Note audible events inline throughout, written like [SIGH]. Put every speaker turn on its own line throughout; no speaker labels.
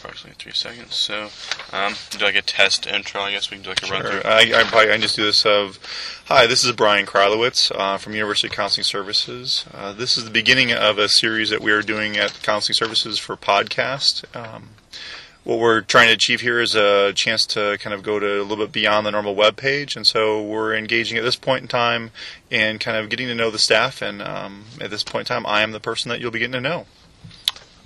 approximately three seconds. So, um, do like a test intro. I guess we can do like a run through.
I, I probably I can just do this of, hi, this is Brian Krylowitz uh, from University Counseling Services. Uh, this is the beginning of a series that we are doing at Counseling Services for podcast. Um, what we're trying to achieve here is a chance to kind of go to a little bit beyond the normal web page, and so we're engaging at this point in time and kind of getting to know the staff. And um, at this point in time, I am the person that you'll be getting to know.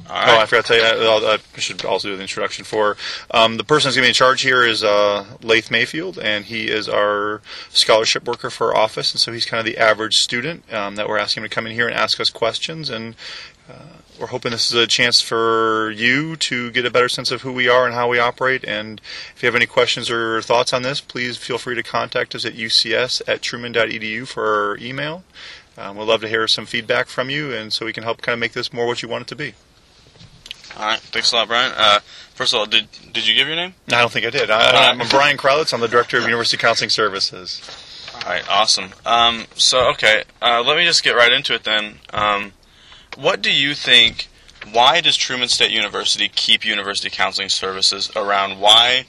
All
Oh, I forgot to tell you. I'll- I should also do the introduction for um, the person who's going to be in charge here is uh, Lath Mayfield, and he is our scholarship worker for our office, and so he's kind of the average student um, that we're asking him to come in here and ask us questions, and uh, we're hoping this is a chance for you to get a better sense of who we are and how we operate. And if you have any questions or thoughts on this, please feel free to contact us at ucs at truman.edu for our email. Um, we'd love to hear some feedback from you, and so we can help kind of make this more what you want it to be.
All right. Thanks a lot, Brian. Uh, first of all, did did you give your name?
No, I don't think I did. I, I'm Brian [LAUGHS] Krowitz. I'm the director of University Counseling Services.
All right. Awesome. Um, so okay, uh, let me just get right into it then. Um, what do you think? Why does Truman State University keep University Counseling Services around? Why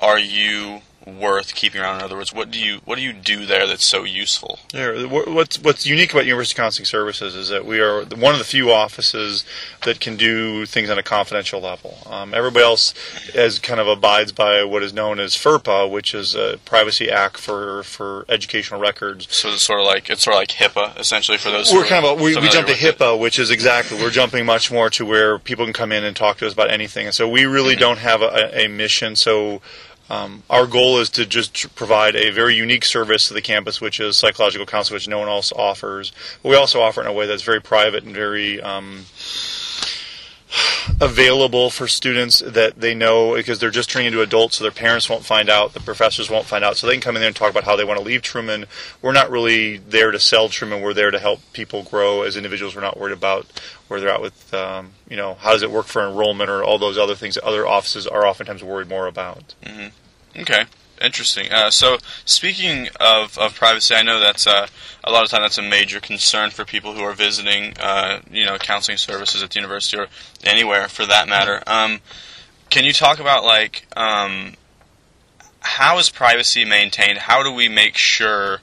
are you worth keeping around? In other words, what do you what do you do there that's so useful?
Yeah, what's what's unique about University Counseling Services is that we are one of the few offices that can do things on a confidential level. Um, everybody else as kind of abides by what is known as FERPA, which is a Privacy Act for for educational records.
So it's sort of like it's sort of like HIPAA essentially for those.
We're kind of we, we jumped to
with it.
HIPAA, which is exactly we're jumping much more to where people can come in and talk to us about anything, and so we really
Mm-hmm.
don't have a, a mission. So um, our goal is to just provide a very unique service to the campus, which is psychological counseling, which no one else offers. But we also offer it in a way that's very private and very um, available for students that they know because they're just turning into adults, so their parents won't find out, the professors won't find out, so they can come in there and talk about how they want to leave Truman. We're not really there to sell Truman. We're there to help people grow as individuals. We're not worried about where they're at with, um, you know, how does it work for enrollment or all those other things that other offices are oftentimes worried more about.
Okay, interesting. Uh, so, speaking of, of privacy, I know that's uh, a lot of time that's a major concern for people who are visiting, uh, you know, counseling services at the university or anywhere for that matter. Um, can you talk about like um, how is privacy maintained? How do we make sure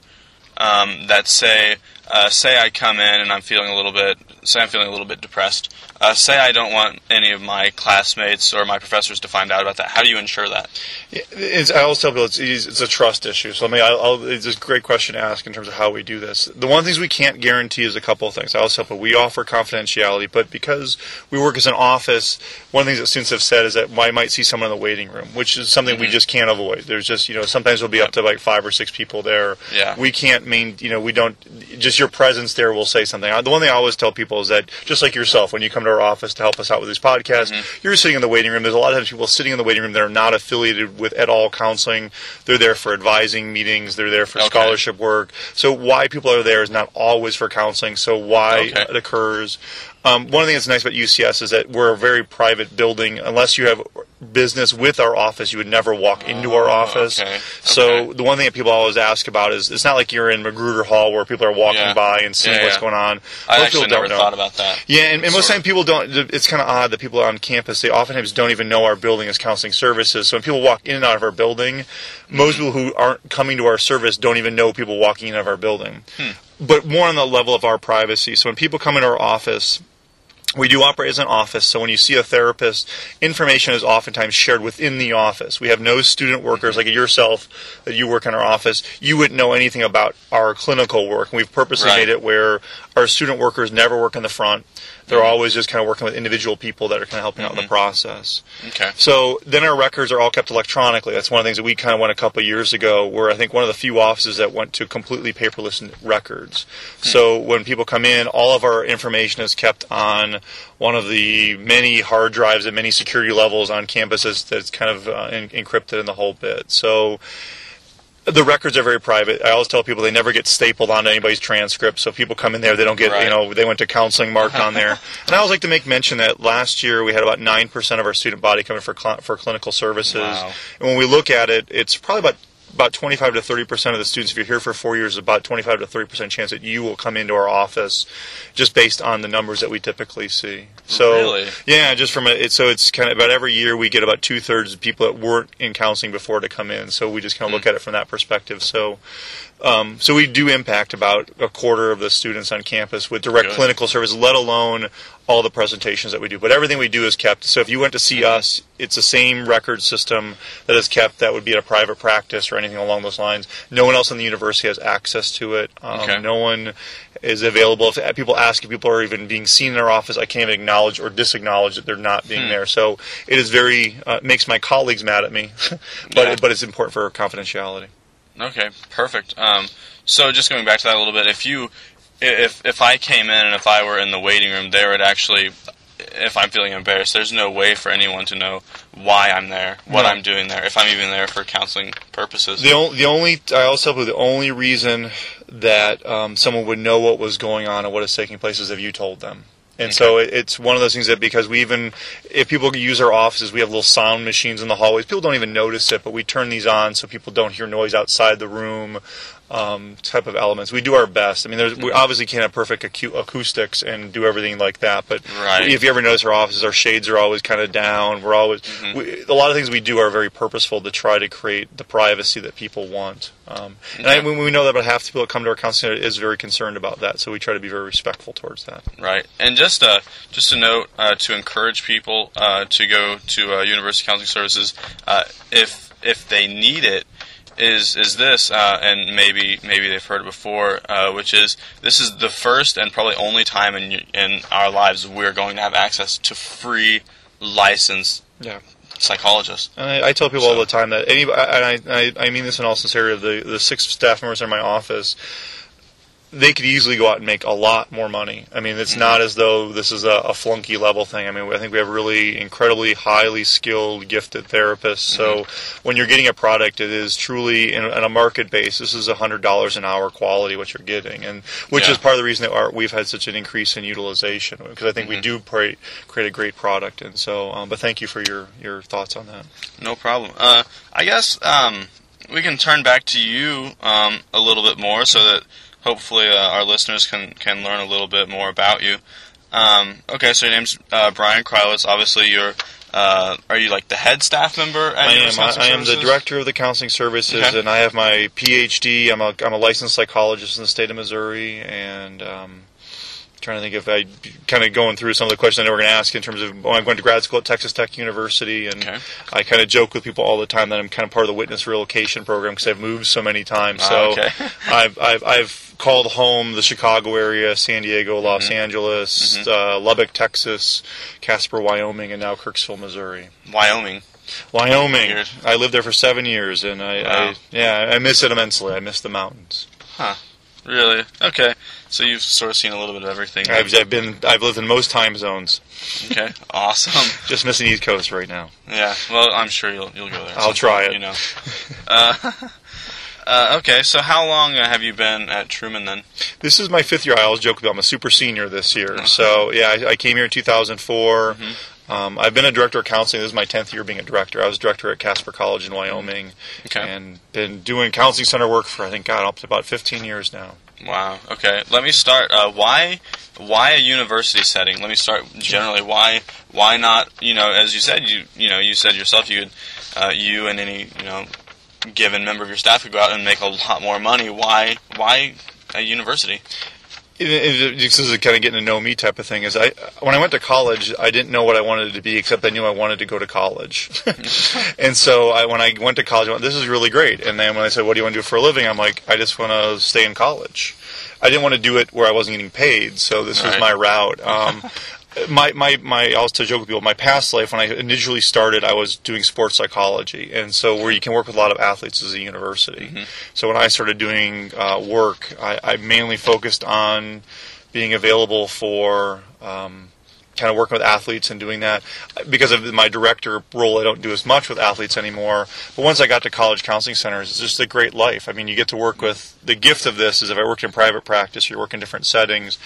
um, that say uh, say I come in and I'm feeling a little bit say I'm feeling a little bit depressed. Uh, say I don't want any of my classmates or my professors to find out about that. How do you ensure that?
It's, I always tell people it's, it's a trust issue. So I mean, I'll, I'll, it's a great question to ask in terms of how we do this. The one of the things we can't guarantee is a couple of things. I always tell people we offer confidentiality, but because we work as an office, one of the things that students have said is that I might see someone in the waiting room, which is something we just can't avoid. There's just you know sometimes there'll be up to like five or six people there.
Yeah.
We can't mean you know we don't just your presence there will say something. The one thing I always tell people is that just like yourself, when you come to our office to help us out with these podcasts, mm-hmm. you're sitting in the waiting room. There's a lot of times people sitting in the waiting room that are not affiliated with at all counseling. They're there for advising meetings. They're there for
Okay.
scholarship work. So why people are there is not always for counseling. So why
Okay.
it occurs. Um, one thing that's nice about UCS is that we're a very private building. Unless you have business with our office, you would never walk into our
Oh,
office.
okay.
So
Okay.
the one thing that people always ask about is it's not like you're in Magruder Hall where people are walking
Yeah.
by and seeing
Yeah,
what's
yeah.
going on.
I
Most
actually
people
never
don't know.
thought about that.
Yeah, and, and most
Sort
time people don't. It's kind of odd that people on campus they oftentimes don't even know our building is counseling services. So when people walk in and out of our building, most people who aren't coming to our service don't even know people walking in out of our building. But more on the level of our privacy. So when people come into our office. We do operate as an office, so when you see a therapist, information is oftentimes shared within the office. We have no student workers like yourself that you work in our office. You wouldn't know anything about our clinical work. And we've purposely
Right.
made it where our student workers never work in the front. They're mm-hmm. always just kind of working with individual people that are kind of helping out in the mm-hmm. process.
Okay.
So then our records are all kept electronically. That's one of the things that we kind of went a couple of years ago, where I think one of the few offices that went to completely paperless records. Hmm. So when people come in, all of our information is kept on one of the many hard drives at many security levels on campuses that's kind of uh, en- encrypted in the whole bit. So the records are very private. I always tell people they never get stapled onto anybody's transcript. So people come in there, they don't get,
Right.
you know, they went to counseling marked on there. [LAUGHS] And I always like to make mention that last year we had about 9% of our student body coming for, cl- for clinical services.
Wow.
And when we look at it, it's probably about about 25 to 30 percent of the students, if you're here for four years, about 25 to 30 percent chance that you will come into our office, just based on the numbers that we typically see. So
Really?
yeah, just from a, it, so it's kind of about every year we get about two thirds of people that weren't in counseling before to come in. So we just kind of look at it from that perspective. So. Um, so we do impact about a quarter of the students on campus with direct
Good.
clinical service, let alone all the presentations that we do. But everything we do is kept. So if you went to see us, it's the same record system that is kept that would be at a private practice or anything along those lines. No one else in the university has access to it. Um,
Okay.
No one is available. If people ask if people are even being seen in our office, I can't even acknowledge or disacknowledge that they're not being there. So it is very uh, makes my colleagues mad at me, [LAUGHS] but
Yeah.
but it's important for confidentiality.
Okay, perfect. Um, so just going back to that a little bit, if you, if if I came in and if I were in the waiting room, there would actually, if I'm feeling embarrassed, there's no way for anyone to know why I'm there, what
No.
I'm doing there, if I'm even there for counseling purposes.
The only, the only I also people the only reason that um, someone would know what was going on and what is taking place is if you told them. And so it, it's one of those things that because we even if people use our offices, we have little sound machines in the hallways. People don't even notice it, but we turn these on so people don't hear noise outside the room. Um, type of elements. We do our best. I mean, there's, we obviously can't have perfect acu- acoustics and do everything like that. But
Right.
if you ever notice our offices, our shades are always kind of down. We're always we, a lot of things we do are very purposeful to try to create the privacy that people want. Um, and I,
Okay.
we know that about half the people that come to our counseling center is very concerned about that, so we try to be very respectful towards that.
Right, and just uh, just a note uh, to encourage people uh, to go to uh, University Counseling Services uh, if if they need it. Is is this uh, and maybe maybe they've heard it before, uh, which is this is the first and probably only time in in our lives we're going to have access to free licensed
Yeah.
psychologists.
And I, I tell people all the time that any, and I, I, I mean this in all sincerity, the, the six staff members in my office, they could easily go out and make a lot more money. I mean, it's not as though this is a, a flunky level thing. I mean, I think we have really incredibly highly skilled, gifted therapists. So when you're getting a product, it is truly in, on a market base. This is a hundred dollars an hour quality what you're getting, and which
Yeah.
is part of the reason that our, we've had such an increase in utilization because I think we do create, create a great product. And so, um, but thank you for your your thoughts on that.
No problem. Uh, I guess um, we can turn back to you um, a little bit more so that hopefully uh, our listeners can, can learn a little bit more about you. Um, okay, so your name's uh, Brian Krylowitz. Obviously, you're uh, are you like the head staff member at
I am. I, I am the director of the counseling services,
Okay.
and I have my PhD. I'm a I'm a licensed psychologist in the state of Missouri, and um, trying to think if I kind of going through some of the questions I know we're going to ask in terms of when I went to grad school at Texas Tech University, and
Okay.
I kind of joke with people all the time that I'm kind of part of the witness relocation program because I've moved so many times.
Ah,
so
okay. [LAUGHS]
I've, I've I've called home the Chicago area, San Diego, Los
Mm-hmm.
Angeles, uh, Lubbock, Texas, Casper, Wyoming, and now Kirksville, Missouri.
Wyoming.
Wyoming. I lived there for seven years, and I,
Wow.
I yeah, I miss it immensely. I miss the mountains.
Really? Okay. So you've sort of seen a little bit of everything.
I've, I've been, I've lived in most time zones.
Okay. Awesome. [LAUGHS]
Just missing East Coast right now.
Yeah. Well, I'm sure you'll you'll go there.
I'll try it.
You know. Uh, [LAUGHS] uh, okay. So how long uh, have you been at Truman then?
This is my fifth year. I always joke about I'm a super senior this year.
Uh-huh.
So yeah, I, I came here in 2004.
Mm-hmm.
Um, I've been a director of counseling. This is my tenth year being a director. I was director at Casper College in Wyoming,
Okay.
and been doing counseling center work for I think God up to about 15 years now.
Wow. Okay. Let me start. Uh, why? Why a university setting? Let me start generally. Why? Why not? You know, as you said, you you know, you said yourself, you could, uh, you and any you know, given member of your staff could go out and make a lot more money. Why? Why a university?
It, it, this is kind of getting to know me type of thing. Is I when I went to college, I didn't know what I wanted to be, except I knew I wanted to go to college. [LAUGHS] and so I, when I went to college, I went, "This is really great." And then when I said, "What do you want to do for a living?" I'm like, "I just want to stay in college." I didn't want to do it where I wasn't getting paid, so this was my route. Um, my, my, my, I also joke with people, my past life, when I initially started, I was doing sports psychology. And so where you can work with a lot of athletes is a university. So when I started doing uh, work, I, I mainly focused on being available for um, kind of working with athletes and doing that. Because of my director role, I don't do as much with athletes anymore. But once I got to college counseling centers, it's just a great life. I mean, you get to work with the gift of this is if I worked in private practice, or you work in different settings.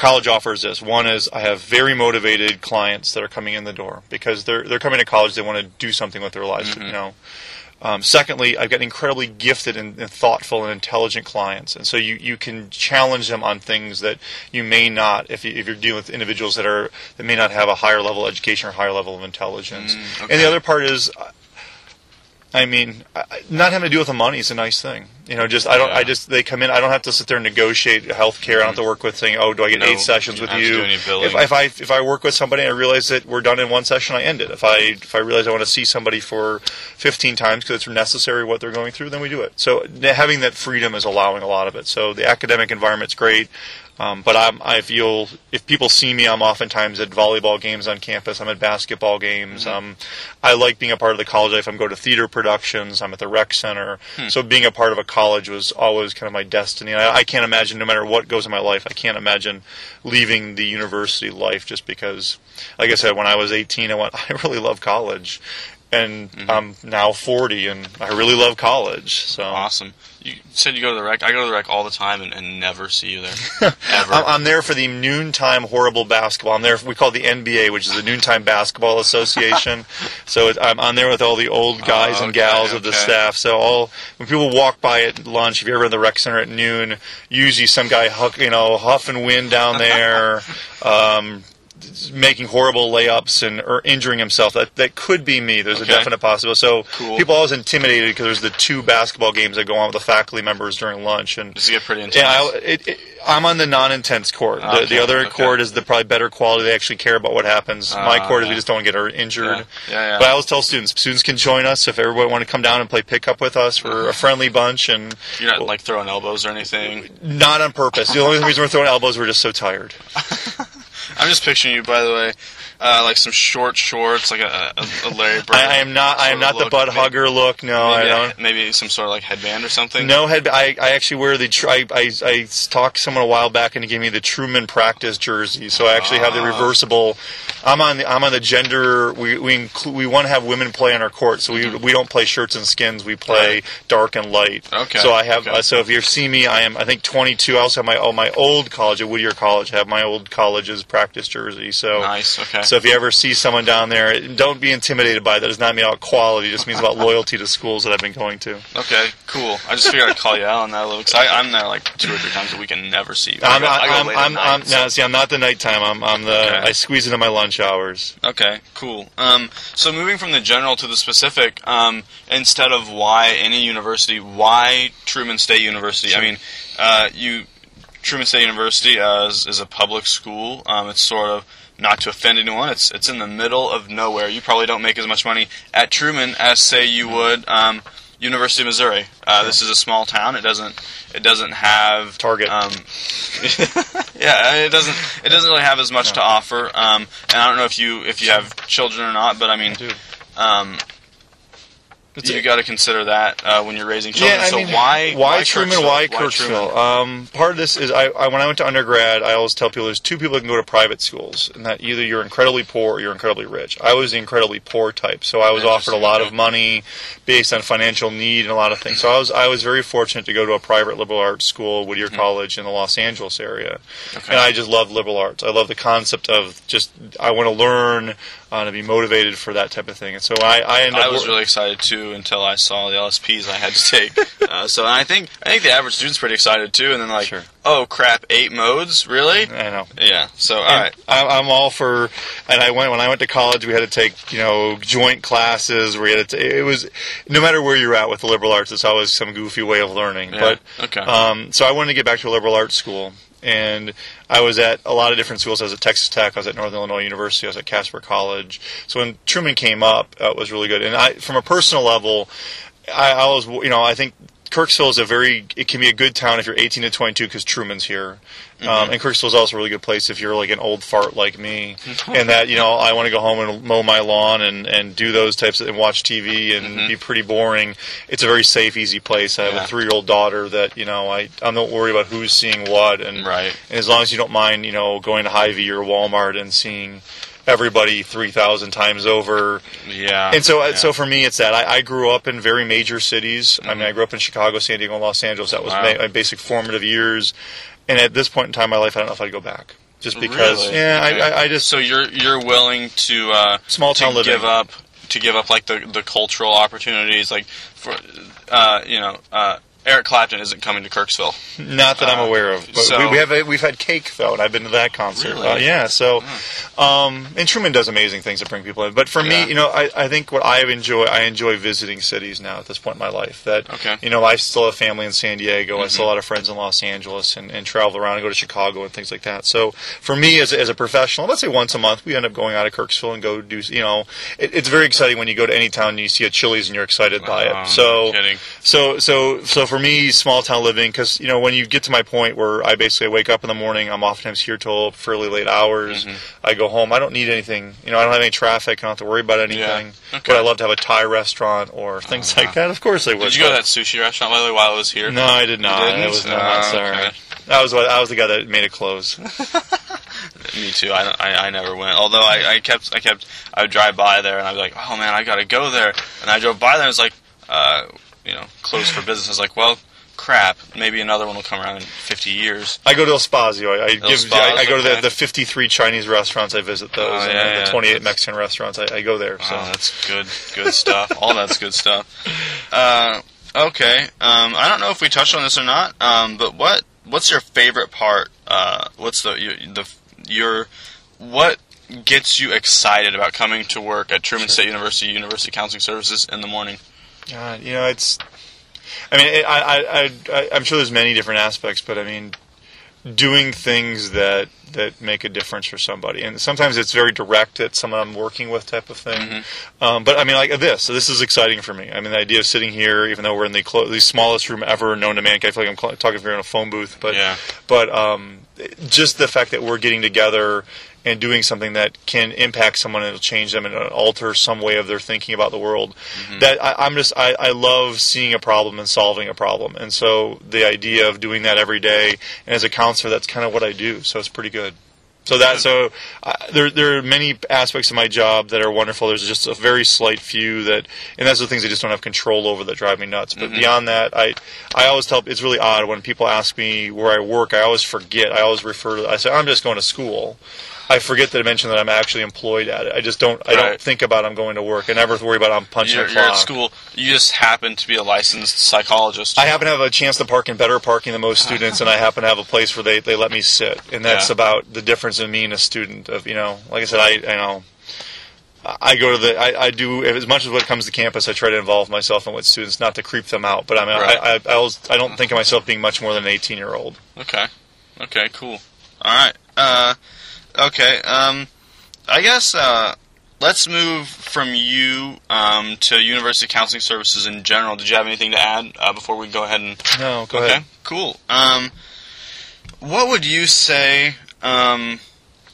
College offers this. One is I have very motivated clients that are coming in the door because they're they're coming to college. They want to do something with their lives. You know. Um, secondly, I've got incredibly gifted and, and thoughtful and intelligent clients, and so you, you can challenge them on things that you may not if, you, if you're dealing with individuals that are that may not have a higher level of education or higher level of intelligence.
Mm, okay.
And the other part is, I mean, not having to deal with the money is a nice thing. You know, just I don't. I just they come in. I don't have to sit there and negotiate health care. I don't have to mm-hmm. work with saying, "Oh, do I get
No,
eight sessions with
don't have to
you?"
do any billing.
If, if I if I work with somebody and I realize that we're done in one session, I end it. If I if I realize I want to see somebody for 15 times because it's necessary what they're going through, then we do it. So having that freedom is allowing a lot of it. So the academic environment's great. Um, but I'm, I feel if people see me, I'm oftentimes at volleyball games on campus. I'm at basketball games.
Mm-hmm.
Um, I like being a part of the college life. I'm going to theater productions. I'm at the rec center.
Hmm.
So being a part of a college was always kind of my destiny. And I, I can't imagine, no matter what goes in my life, I can't imagine leaving the university life just because, like I said, when I was 18, I went, [LAUGHS] I really love college. And
Mm-hmm.
I'm now 40, and I really love college. So
Awesome. You said you go to the rec. I go to the rec all the time and, and never see you there. [LAUGHS] Ever.
I'm, I'm there for the noontime horrible basketball. I'm there. We call it the NBA, which is the Noontime Basketball Association. [LAUGHS] so it, I'm on there with all the old guys
Oh,
and
okay,
gals of the
okay.
staff. So all when people walk by at lunch, if you're ever in the rec center at noon, usually some guy huck, you know huff and wind down there. [LAUGHS] um, making horrible layups and or injuring himself that that could be me there's
Okay.
a definite possibility so
Cool.
people always intimidated because there's the two basketball games that go on with the faculty members during lunch and
Does it get pretty intense?
yeah, I, I'm on the non-intense court. The,
Okay,
the other
okay.
court is the probably better quality. They actually care about what happens. My
Ah,
court is we just don't get injured.
Yeah, yeah, yeah.
But I always tell students, students can join us if everybody want to come down and play pickup with us. We're a friendly bunch, and
You're not like throwing elbows or anything.
not on purpose. The only reason we're throwing elbows, we're just so tired. [LAUGHS]
I'm just picturing you, by the way, uh, like some short shorts, like a, a, a [LAUGHS] Larry Bird.
I, I am not. I am not the butt
maybe-
hugger look. No, I
Maybe,
don't.
a- maybe some sort of like headband or something.
No head. I, I actually wear the. Tr- I, I I talked to someone a while back and he gave me the Truman practice jersey. So I actually have the
Ah.
reversible. I'm on the I'm on the gender. We we include, we want to have women play on our court. So we we don't play shirts and skins. We play
Mm-hmm. Right.
dark and light.
Okay,
So I have.
okay.
Uh, so if you see me, I am. I think 22. I also have my oh my old college at Whittier College. I have my old college's practice jersey. So
Nice. Okay.
So if you ever see someone down there, don't be intimidated by that. It does not mean about quality. It just means about loyalty to schools that I've been going to.
okay. Cool. I just figured I'd call you out on that a little because I'm there like two or three times a week and never see you. I
I'm,
go- I go
I'm,
late at
I'm,
night,
I'm,
so-
no, see, I'm not the nighttime. I'm, I'm the.
Okay.
I squeeze into my lunch hours.
Okay, cool. Um, so moving from the general to the specific, um, instead of why any university, why Truman State University? I mean, uh, you Truman State University uh, is, is a public school. Um, it's sort of not to offend anyone. It's it's in the middle of nowhere. You probably don't make as much money at Truman as say you would um, University of Missouri. Uh, This is a small town. It doesn't it doesn't have
Target.
Um, [LAUGHS] yeah, it doesn't it doesn't really have as much to offer. Um, and I don't know if you if you have children or not, but I mean,
Dude. It's
you
a-
got to consider that uh, when you're raising children.
Yeah, I
so
mean,
why
why Truman?
Kirksville?
Why? Kirksville? Um, part of this is I, I when I went to undergrad, I always tell people there's two people that can go to private schools, and that either you're incredibly poor or you're incredibly rich. I was the incredibly poor type, so I was offered a lot of money based on financial need and a lot of things. So I was I was very fortunate to go to a private liberal arts school, Whittier College in the Los Angeles area,
Mm-hmm. Okay.
and I just love liberal arts. I love the concept of just I want to learn uh, to be motivated for that type of thing, and so I I ended
I was really excited too until I saw the LSPs I had to take. uh, [LAUGHS] so I think I think the average student's pretty excited too. And then like,
Sure.
oh crap, eight modes, really?
I know.
Yeah. So all right.
I- I'm all for. And I went when I went to college. We had to take you know joint classes. We had to. ta- It was no matter where you're at with the liberal arts, it's always some goofy way of learning.
Yeah.
But
okay.
um, so I wanted to get back to a liberal arts school, and I was at a lot of different schools. I was at Texas Tech. I was at Northern Illinois University. I was at Casper College. So when Truman came up, uh, it was really good. And I, from a personal level, I, I was, you know, I think Kirksville is a very, it can be a good town if you're 18 to 22 because Truman's here. Mm-hmm. Um, and Kirksville is also a really good place if you're like an old fart like me, mm-hmm. and that you know I want to go home and mow my lawn and, and do those types of, and watch TV and mm-hmm. be pretty boring. It's a very safe, easy place. I have
Yeah.
a three year old daughter that you know I I'm not worried about who's seeing what, and,
Right.
and as long as you don't mind you know going to Hy-Vee or Walmart and seeing everybody three thousand times over.
yeah.
And so, uh,
yeah.
so for me, it's that I, I grew up in very major cities. I mean, I grew up in Chicago, San Diego, and Los Angeles. That was
Mm-hmm. Wow.
my, my basic formative years. And at this point in time in my life, I don't know if I'd go back. just because.
Really?
Yeah,
Okay.
I, I, I just
So you're you're willing to uh,
small
to
town living.
give up to give up like the the cultural opportunities like for uh, you know uh, Eric Clapton isn't coming to Kirksville.
Not that I'm
Uh,
aware of. But
so-
we, we have a, we've had cake though, and I've been to that concert.
Really?
Uh, yeah. So, um, and Truman does amazing things to bring people in. But for
Yeah.
me, you know, I, I think what I enjoy, I enjoy visiting cities now at this point in my life. That
Okay.
you know, I still have family in San Diego. I
Mm-hmm.
still have a lot of friends in Los Angeles, and, and travel around and go to Chicago and things like that. So for me, as a, as a professional, let's say once a month, we end up going out of Kirksville and go do. You know, it, it's very exciting when you go to any town and you see a Chili's and you're excited by
Oh,
it. So.
no.
So so so for me, small town living, because you know when you get to my point where I basically wake up in the morning, I'm oftentimes here till fairly late hours.
Mm-hmm.
I go home. I don't need anything. You know, I don't have any traffic. I don't have to worry about anything.
Okay.
But I love to have a Thai restaurant or things like that. Of course I would.
Did you go to that sushi restaurant way while I was here?
No, I did not.
didn't?
Was not.
Oh,
sorry.
okay.
That was I was the guy that made it close. [LAUGHS]
Me too. I, I, I never went. Although I, I kept I kept I would drive by there and I'd be like, oh man, I gotta go there. And I drove by there and it was like, uh, you know, closed for business. I was like, well, crap. Maybe another one will come around in 50 years.
I go to El Spazio. I, I give.
Spaz,
I, I go to the, the 53 Chinese restaurants. I visit those.
Oh,
and
yeah,
the
yeah.
28 Mexican restaurants. I, I go there. So.
Oh, that's good, good stuff. All that's good stuff. [LAUGHS] Uh, okay. Um, I don't know if we touched on this or not. Um, but what what's your favorite part? Uh, what's the your, the your what gets you excited about coming to work at Truman State University University Counseling Services in the morning?
God, you know, it's. I mean, it, I, I, I, I'm sure there's many different aspects, but I mean, doing things that that make a difference for somebody, and sometimes it's very direct at someone I'm working with, type of thing. Um, but I mean, like this. So this is exciting for me. I mean, the idea of sitting here, even though we're in the clo- the smallest room ever known to mankind, I feel like I'm cl- talking here in a phone booth, but
Yeah.
but um, just the fact that we're getting together and doing something that can impact someone and it'll change them and alter some way of their thinking about the world. That I, I'm just I, I love seeing a problem and solving a problem, and so the idea of doing that every day and as a counselor, that's kind of what I do. So it's pretty good. So that so uh, there there are many aspects of my job that are wonderful. There's just a very slight few that, and that's the things I just don't have control over that drive me nuts. But beyond that, I I always tell it's really odd when people ask me where I work. I always forget. I always refer to. I say I'm just going to school. I forget to mention that I'm actually employed at it. I just don't. I
Right.
don't think about I'm going to work. I never worry about I'm punching
You're,
a
you're
clock.
at school. You just happen to be a licensed psychologist.
I happen to have a chance to park in better parking than most students, and I happen to have a place where they, they let me sit, and that's
Yeah.
about the difference in me and a student. Of you know, like I said, I I know. I go to the. I, I do as much as what comes to campus. I try to involve myself in with students, not to creep them out. But I mean,
Right.
I, I, I, always, I don't think of myself being much more than an eighteen-year-old.
Okay. Okay. Cool. All right. Uh, okay. Um, I guess uh, let's move from you um, to University Counseling Services in general. Did you have anything to add uh, before we go ahead and?
No, go
okay.
ahead.
Cool. Um, what would you say um,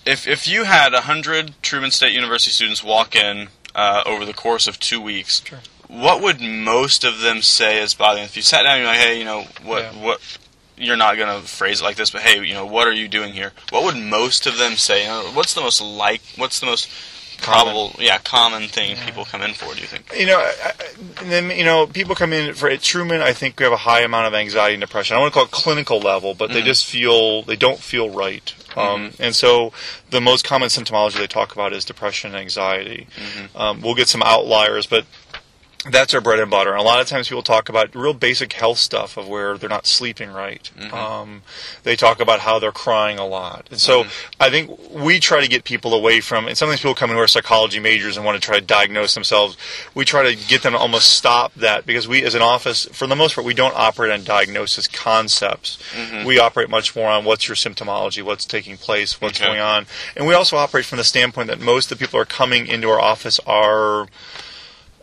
if if you had hundred Truman State University students walk in uh, over the course of two weeks?
Sure.
What would most of them say is bothering? If you sat down, and you're like, "Hey, you know what?
Yeah.
What?" You're not gonna phrase it like this, but hey, you know, what are you doing here? What would most of them say? What's the most like? What's the most probable? Yeah, common thing people come in for. Do you think?
you know, I, then you know, people come in for at Truman. I think we have a high amount of anxiety and depression. I want to call it clinical level, but they just feel they don't feel right. Um, and so, the most common symptomology they talk about is depression and anxiety. Um, we'll get some outliers, but that's our bread and butter. And a lot of times people talk about real basic health stuff of where they're not sleeping right. Mm-hmm. Um, they talk about how they're crying a lot. And so mm-hmm. I think we try to get people away from, and sometimes people come in who are psychology majors and want to try to diagnose themselves. We try to get them to almost stop that because we, as an office, for the most part, we don't operate on diagnosis concepts. Mm-hmm. We operate much more on what's your symptomology, what's taking place, what's
Okay.
going on. And we also operate from the standpoint that most of the people who are coming into our office are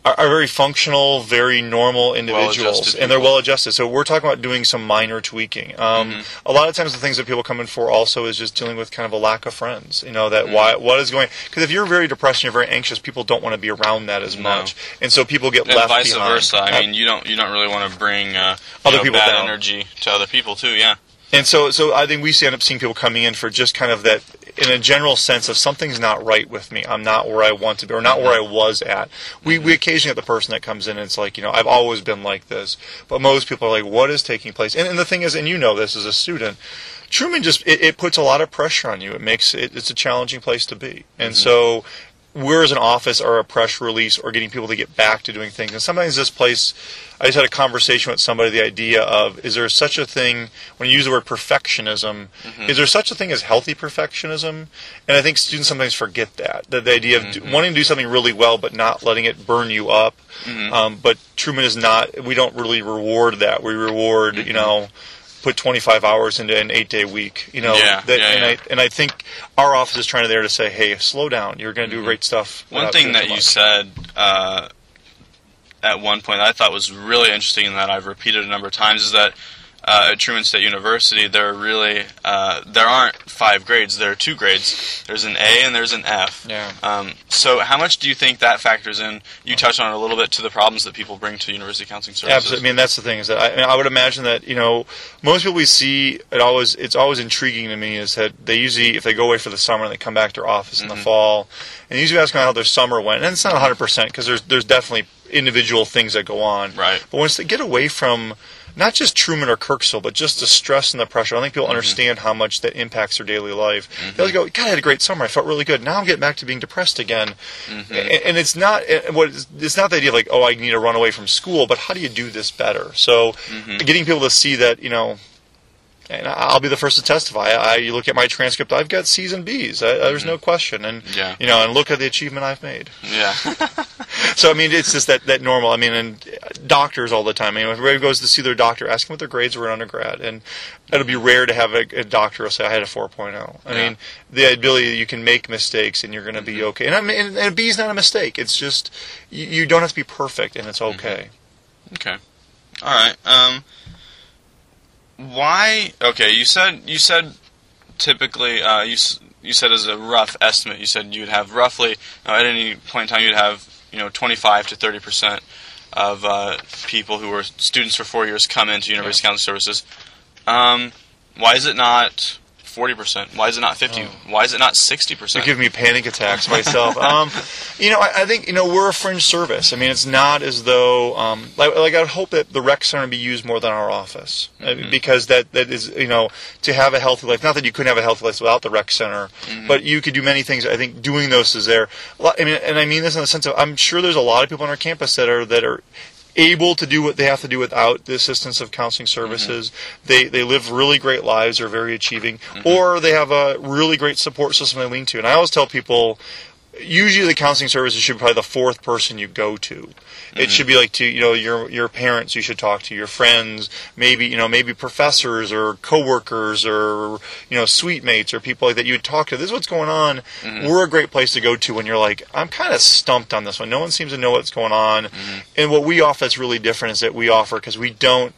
are, are very functional, very normal individuals, and they're well adjusted. So we're talking about doing some minor tweaking. Um,
Mm-hmm.
A lot of times, the things that people come in for also is just dealing with kind of a lack of friends. You know that
Mm-hmm.
why what is going because if you're very depressed and you're very anxious, people don't want to be around that as
No.
much, and so people get
And
left
vice
behind.
versa. I mean, you don't you don't really want to bring uh,
Other
know,
people
bad
down.
energy to other people too. Yeah.
And so, so I think we end up seeing people coming in for just kind of that, in a general sense of something's not right with me. I'm not where I want to be, or not where I was at. We we occasionally get the person that comes in and it's like, you know, I've always been like this. But most people are like, what is taking place? And, and the thing is, and you know this as a student, Truman just it, it puts a lot of pressure on you. It makes it it's a challenging place to be, and
Mm-hmm.
so we're as an office are a press release or getting people to get back to doing things. And sometimes this place, I just had a conversation with somebody. The idea of is there such a thing when you use the word perfectionism?
Mm-hmm.
Is there such a thing as healthy perfectionism? And I think students sometimes forget that that the idea of
Mm-hmm.
do, wanting to do something really well but not letting it burn you up.
Mm-hmm.
Um, but Truman is not. We don't really reward that. We reward
Mm-hmm.
you know put 25 hours into an eight day week. You know,
Yeah,
that,
yeah,
and
yeah.
I and I think our office is trying to there to say, hey, slow down. You're going to do great stuff.
Mm-hmm. One thing that you said uh, at one point that I thought was really interesting and that I've repeated a number of times is that uh, at Truman State University there are really uh, there aren't five grades. There are two grades. There's an A and there's an F.
Yeah.
Um, so how much do you think that factors in? You touched on it a little bit to the problems that people bring to University Counseling Services.
Absolutely. I mean, that's the thing is that I, I, mean, I would imagine that you know most people we see it always it's always intriguing to me is that they usually if they go away for the summer and they come back to their office in the fall and they usually ask them how their summer went and it's not 100 percent because there's there's definitely individual things that go on.
Right.
But once they get away from not just Truman or Kirksville, but just the stress and the pressure. I think people mm-hmm. understand how much that impacts their daily life. Mm-hmm. They always go, God, I had a great summer. I felt really good. Now I'm getting back to being depressed again. Mm-hmm. And, and it's not what it's, it's not the idea of like, oh, I need to run away from school, but how do you do this better? So getting people to see that, you know, and I'll be the first to testify. I, you look at my transcript; I've got C's and B's. I, there's mm-hmm. no question, and
Yeah.
you know, and look at the achievement I've made.
yeah. [LAUGHS]
So I mean, it's just that that normal. I mean, and doctors all the time. I mean, if everybody goes to see their doctor, ask them what their grades were in undergrad, and it'll be rare to have a, a doctor say I had a 4.0. I
Yeah.
mean, the ability that you can make mistakes and you're going to be mm-hmm. okay. And I mean, and, and a B is not a mistake. It's just you, you don't have to be perfect, and it's mm-hmm. okay.
Okay. All right. Um. Why? Okay. You said you said typically uh, you you said as a rough estimate you said you'd have roughly uh, at any point in time you'd have you know 25 to 30 percent of uh, people who were students for four years come into University Counseling Services. Um, why is it not 40 percent? Why is it not 50? Why is it not 60
You're
percent?
giving me panic attacks myself. [LAUGHS] um, you know, I, I think you know we're a fringe service. I mean, it's not as though um, like, like I would hope that the rec center be used more than our office uh, because that that is you know to have a healthy life. Not that you couldn't have a healthy life without the rec center, but you could do many things. I think doing those is there. I mean, and I mean this in the sense of I'm sure there's a lot of people on our campus that are that are able to do what they have to do without the assistance of counseling services. Mm-hmm. They they live really great lives, are very achieving, mm-hmm. or they have a really great support system they lean to. And I always tell people. Usually, the counseling services should be probably the fourth person you go to. It mm-hmm. should be like to you know your your parents. You should talk to your friends, maybe you know maybe professors or coworkers or you know suite mates or people like that. You would talk to. This is what's going on. Mm-hmm. We're a great place to go to when you're like I'm kind of stumped on this one. No one seems to know what's going on. Mm-hmm. And what we offer that's really different is that we offer because we don't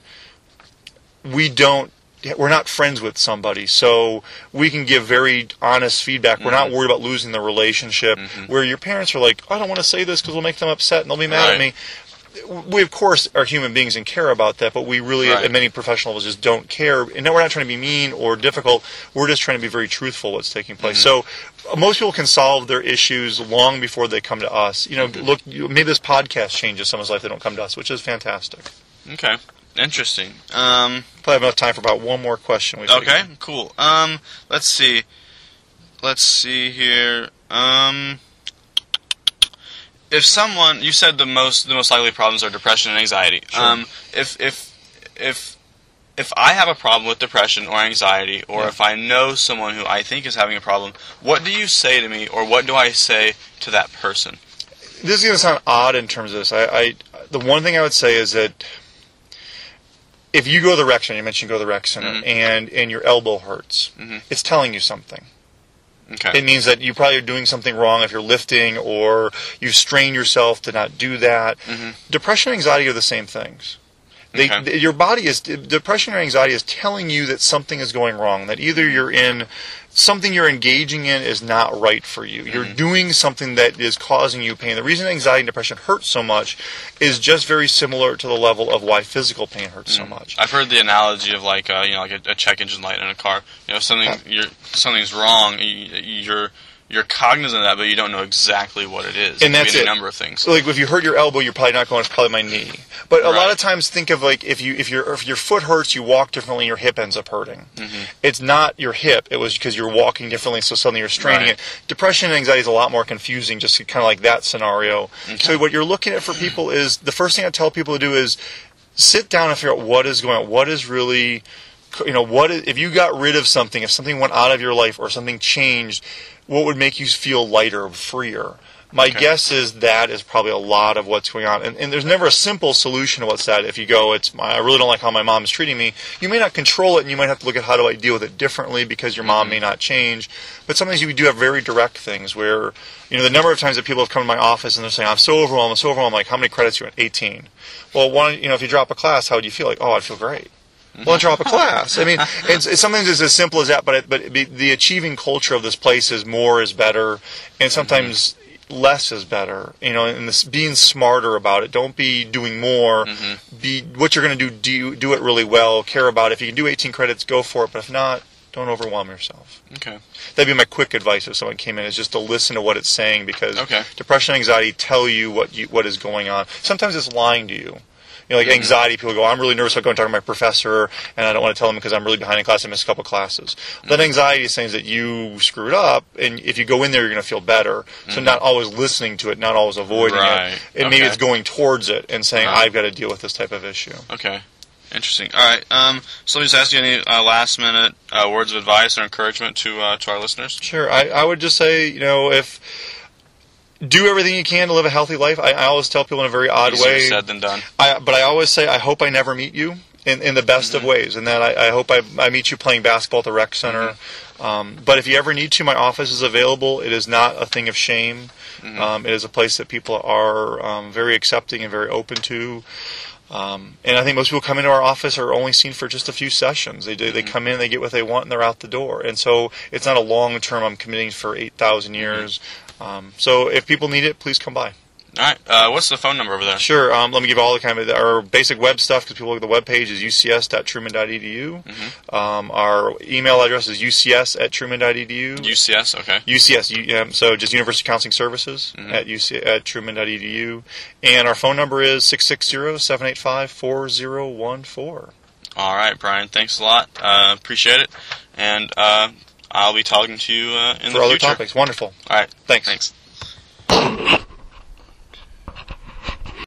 we don't we're not friends with somebody so we can give very honest feedback. We're not mm-hmm. worried about losing the relationship mm-hmm. where your parents are like i don't want to say this because we'll make them upset and they'll be mad at me. We of course are human beings and care about that but we really
Right.
at many professionals just don't care. And no, we're not trying to be mean or difficult. We're just trying to be very truthful what's taking place. Mm-hmm. So uh, most people can solve their issues long before they come to us. You know look maybe this podcast changes someone's life they don't come to us which is fantastic.
Okay. Interesting. Um.
Probably have enough time for about one more question. We
Okay, cool. Um, let's see. Let's see here. Um, if someone, you said the most the most likely problems are depression and anxiety.
Sure.
Um, if if if if I have a problem with depression or anxiety, or
Yeah.
if I know someone who I think is having a problem, what do you say to me, or what do I say to that person?
This is going to sound odd in terms of this. I, I the one thing I would say is that if you go to the rec center, you mentioned go to the rec center,
Mhm.
and and your elbow hurts,
Mhm.
it's telling you something.
Okay.
It means that you probably are doing something wrong if you're lifting or you strain yourself to not do that.
Mhm.
Depression and anxiety are the same things. They,
Okay.
th- your body is depression or anxiety is telling you that something is going wrong. That either you're in something you're engaging in is not right for you. You're
Mm-hmm.
doing something that is causing you pain. The reason anxiety and depression hurts so much is just very similar to the level of why physical pain hurts so much.
I've heard the analogy of like uh, you know like a, a check engine light in a car. You know something you're something's wrong. y- You're you're cognizant of that, but you don't know exactly what it is.
And
it
that's
be
it.
a number of things.
Like if you hurt your elbow, you're probably not going. It's probably my knee. But a lot of times, think of like if you if your if your foot hurts, you walk differently, your hip ends up hurting.
Mm-hmm.
It's not your hip; it was because you're walking differently, so suddenly you're straining
Right.
it. Depression and anxiety is a lot more confusing, just kind of like that scenario. So what you're looking at for people is the first thing I tell people to do is sit down and figure out what is going on. What is really you know what is, if you got rid of something if something went out of your life or something changed what would make you feel lighter freer? My
Okay.
guess is that is probably a lot of what's going on. And, and there's never a simple solution to what's that if you go it's my, i really don't like how my mom is treating me you may not control it and you might have to look at how do i deal with it differently because your mom may mm-hmm. not change. But sometimes you do have very direct things where you know the number of times that people have come to my office and they're saying i'm so overwhelmed i'm so overwhelmed like how many credits you want 18 well one you know if you drop a class how would you feel? Like oh i'd feel great well, drop a class. I mean, it's, it's something that's as simple as that. But it, but it, be- the achieving culture of this place is more is better, and sometimes less is better. You know, and this being smarter about it. Don't be doing more. Mm-hmm. Be what you're going to do. Do do it really well. Care about it. If you can do 18 credits, go for it. But if not, don't overwhelm yourself.
Okay.
That'd be my quick advice if someone came in is just to listen to what it's saying because
Okay.
depression and anxiety tell you what you what is going on. Sometimes it's lying to you. You know, like anxiety, people go, I'm really nervous about going to talk to my professor, and I don't want to tell them because I'm really behind in class. I missed a couple classes. Then anxiety is saying that you screwed up, and if you go in there, you're going to feel better. So not always listening to it, not always avoiding
Right.
it, and maybe it's going towards it and saying,
Right.
I've got to deal with this type of issue.
Okay. Interesting. All right. Um, so let me just ask you any uh, last minute uh, words of advice or encouragement to uh, to our listeners.
Sure. I, I would just say, you know, if do everything you can to live a healthy life. I, I always tell people in a very odd
Easier
way.
said than done.
I, but I always say, I hope I never meet you in, in the best
Mm-hmm.
of ways, and that I, I hope I, I meet you playing basketball at the rec center.
Mm-hmm.
Um, but if you ever need to, my office is available. It is not a thing of shame.
Mm-hmm.
Um, it is a place that people are um, very accepting and very open to. Um, and I think most people come into our office are only seen for just a few sessions. They do, they come in, they get what they want, and they're out the door. And so it's not a long term. I'm committing for eight thousand years. Um, so if people need it, please come by.
All right. Uh, what's the phone number over there?
Sure. Um, let me give all the kind of our basic web stuff because people look at the web page is ucs.truman.edu. Um, our email address is ucs at truman.edu.
UCS. Okay.
UCS, U- um, so just University Counseling Services at UC at truman.edu, and our phone number is 660-785-4014.
All right, Brian. Thanks a lot. Uh, appreciate it. And uh, I'll be talking to you uh, in
For
the
other
future.
topics, wonderful.
All right.
Thanks.
Thanks.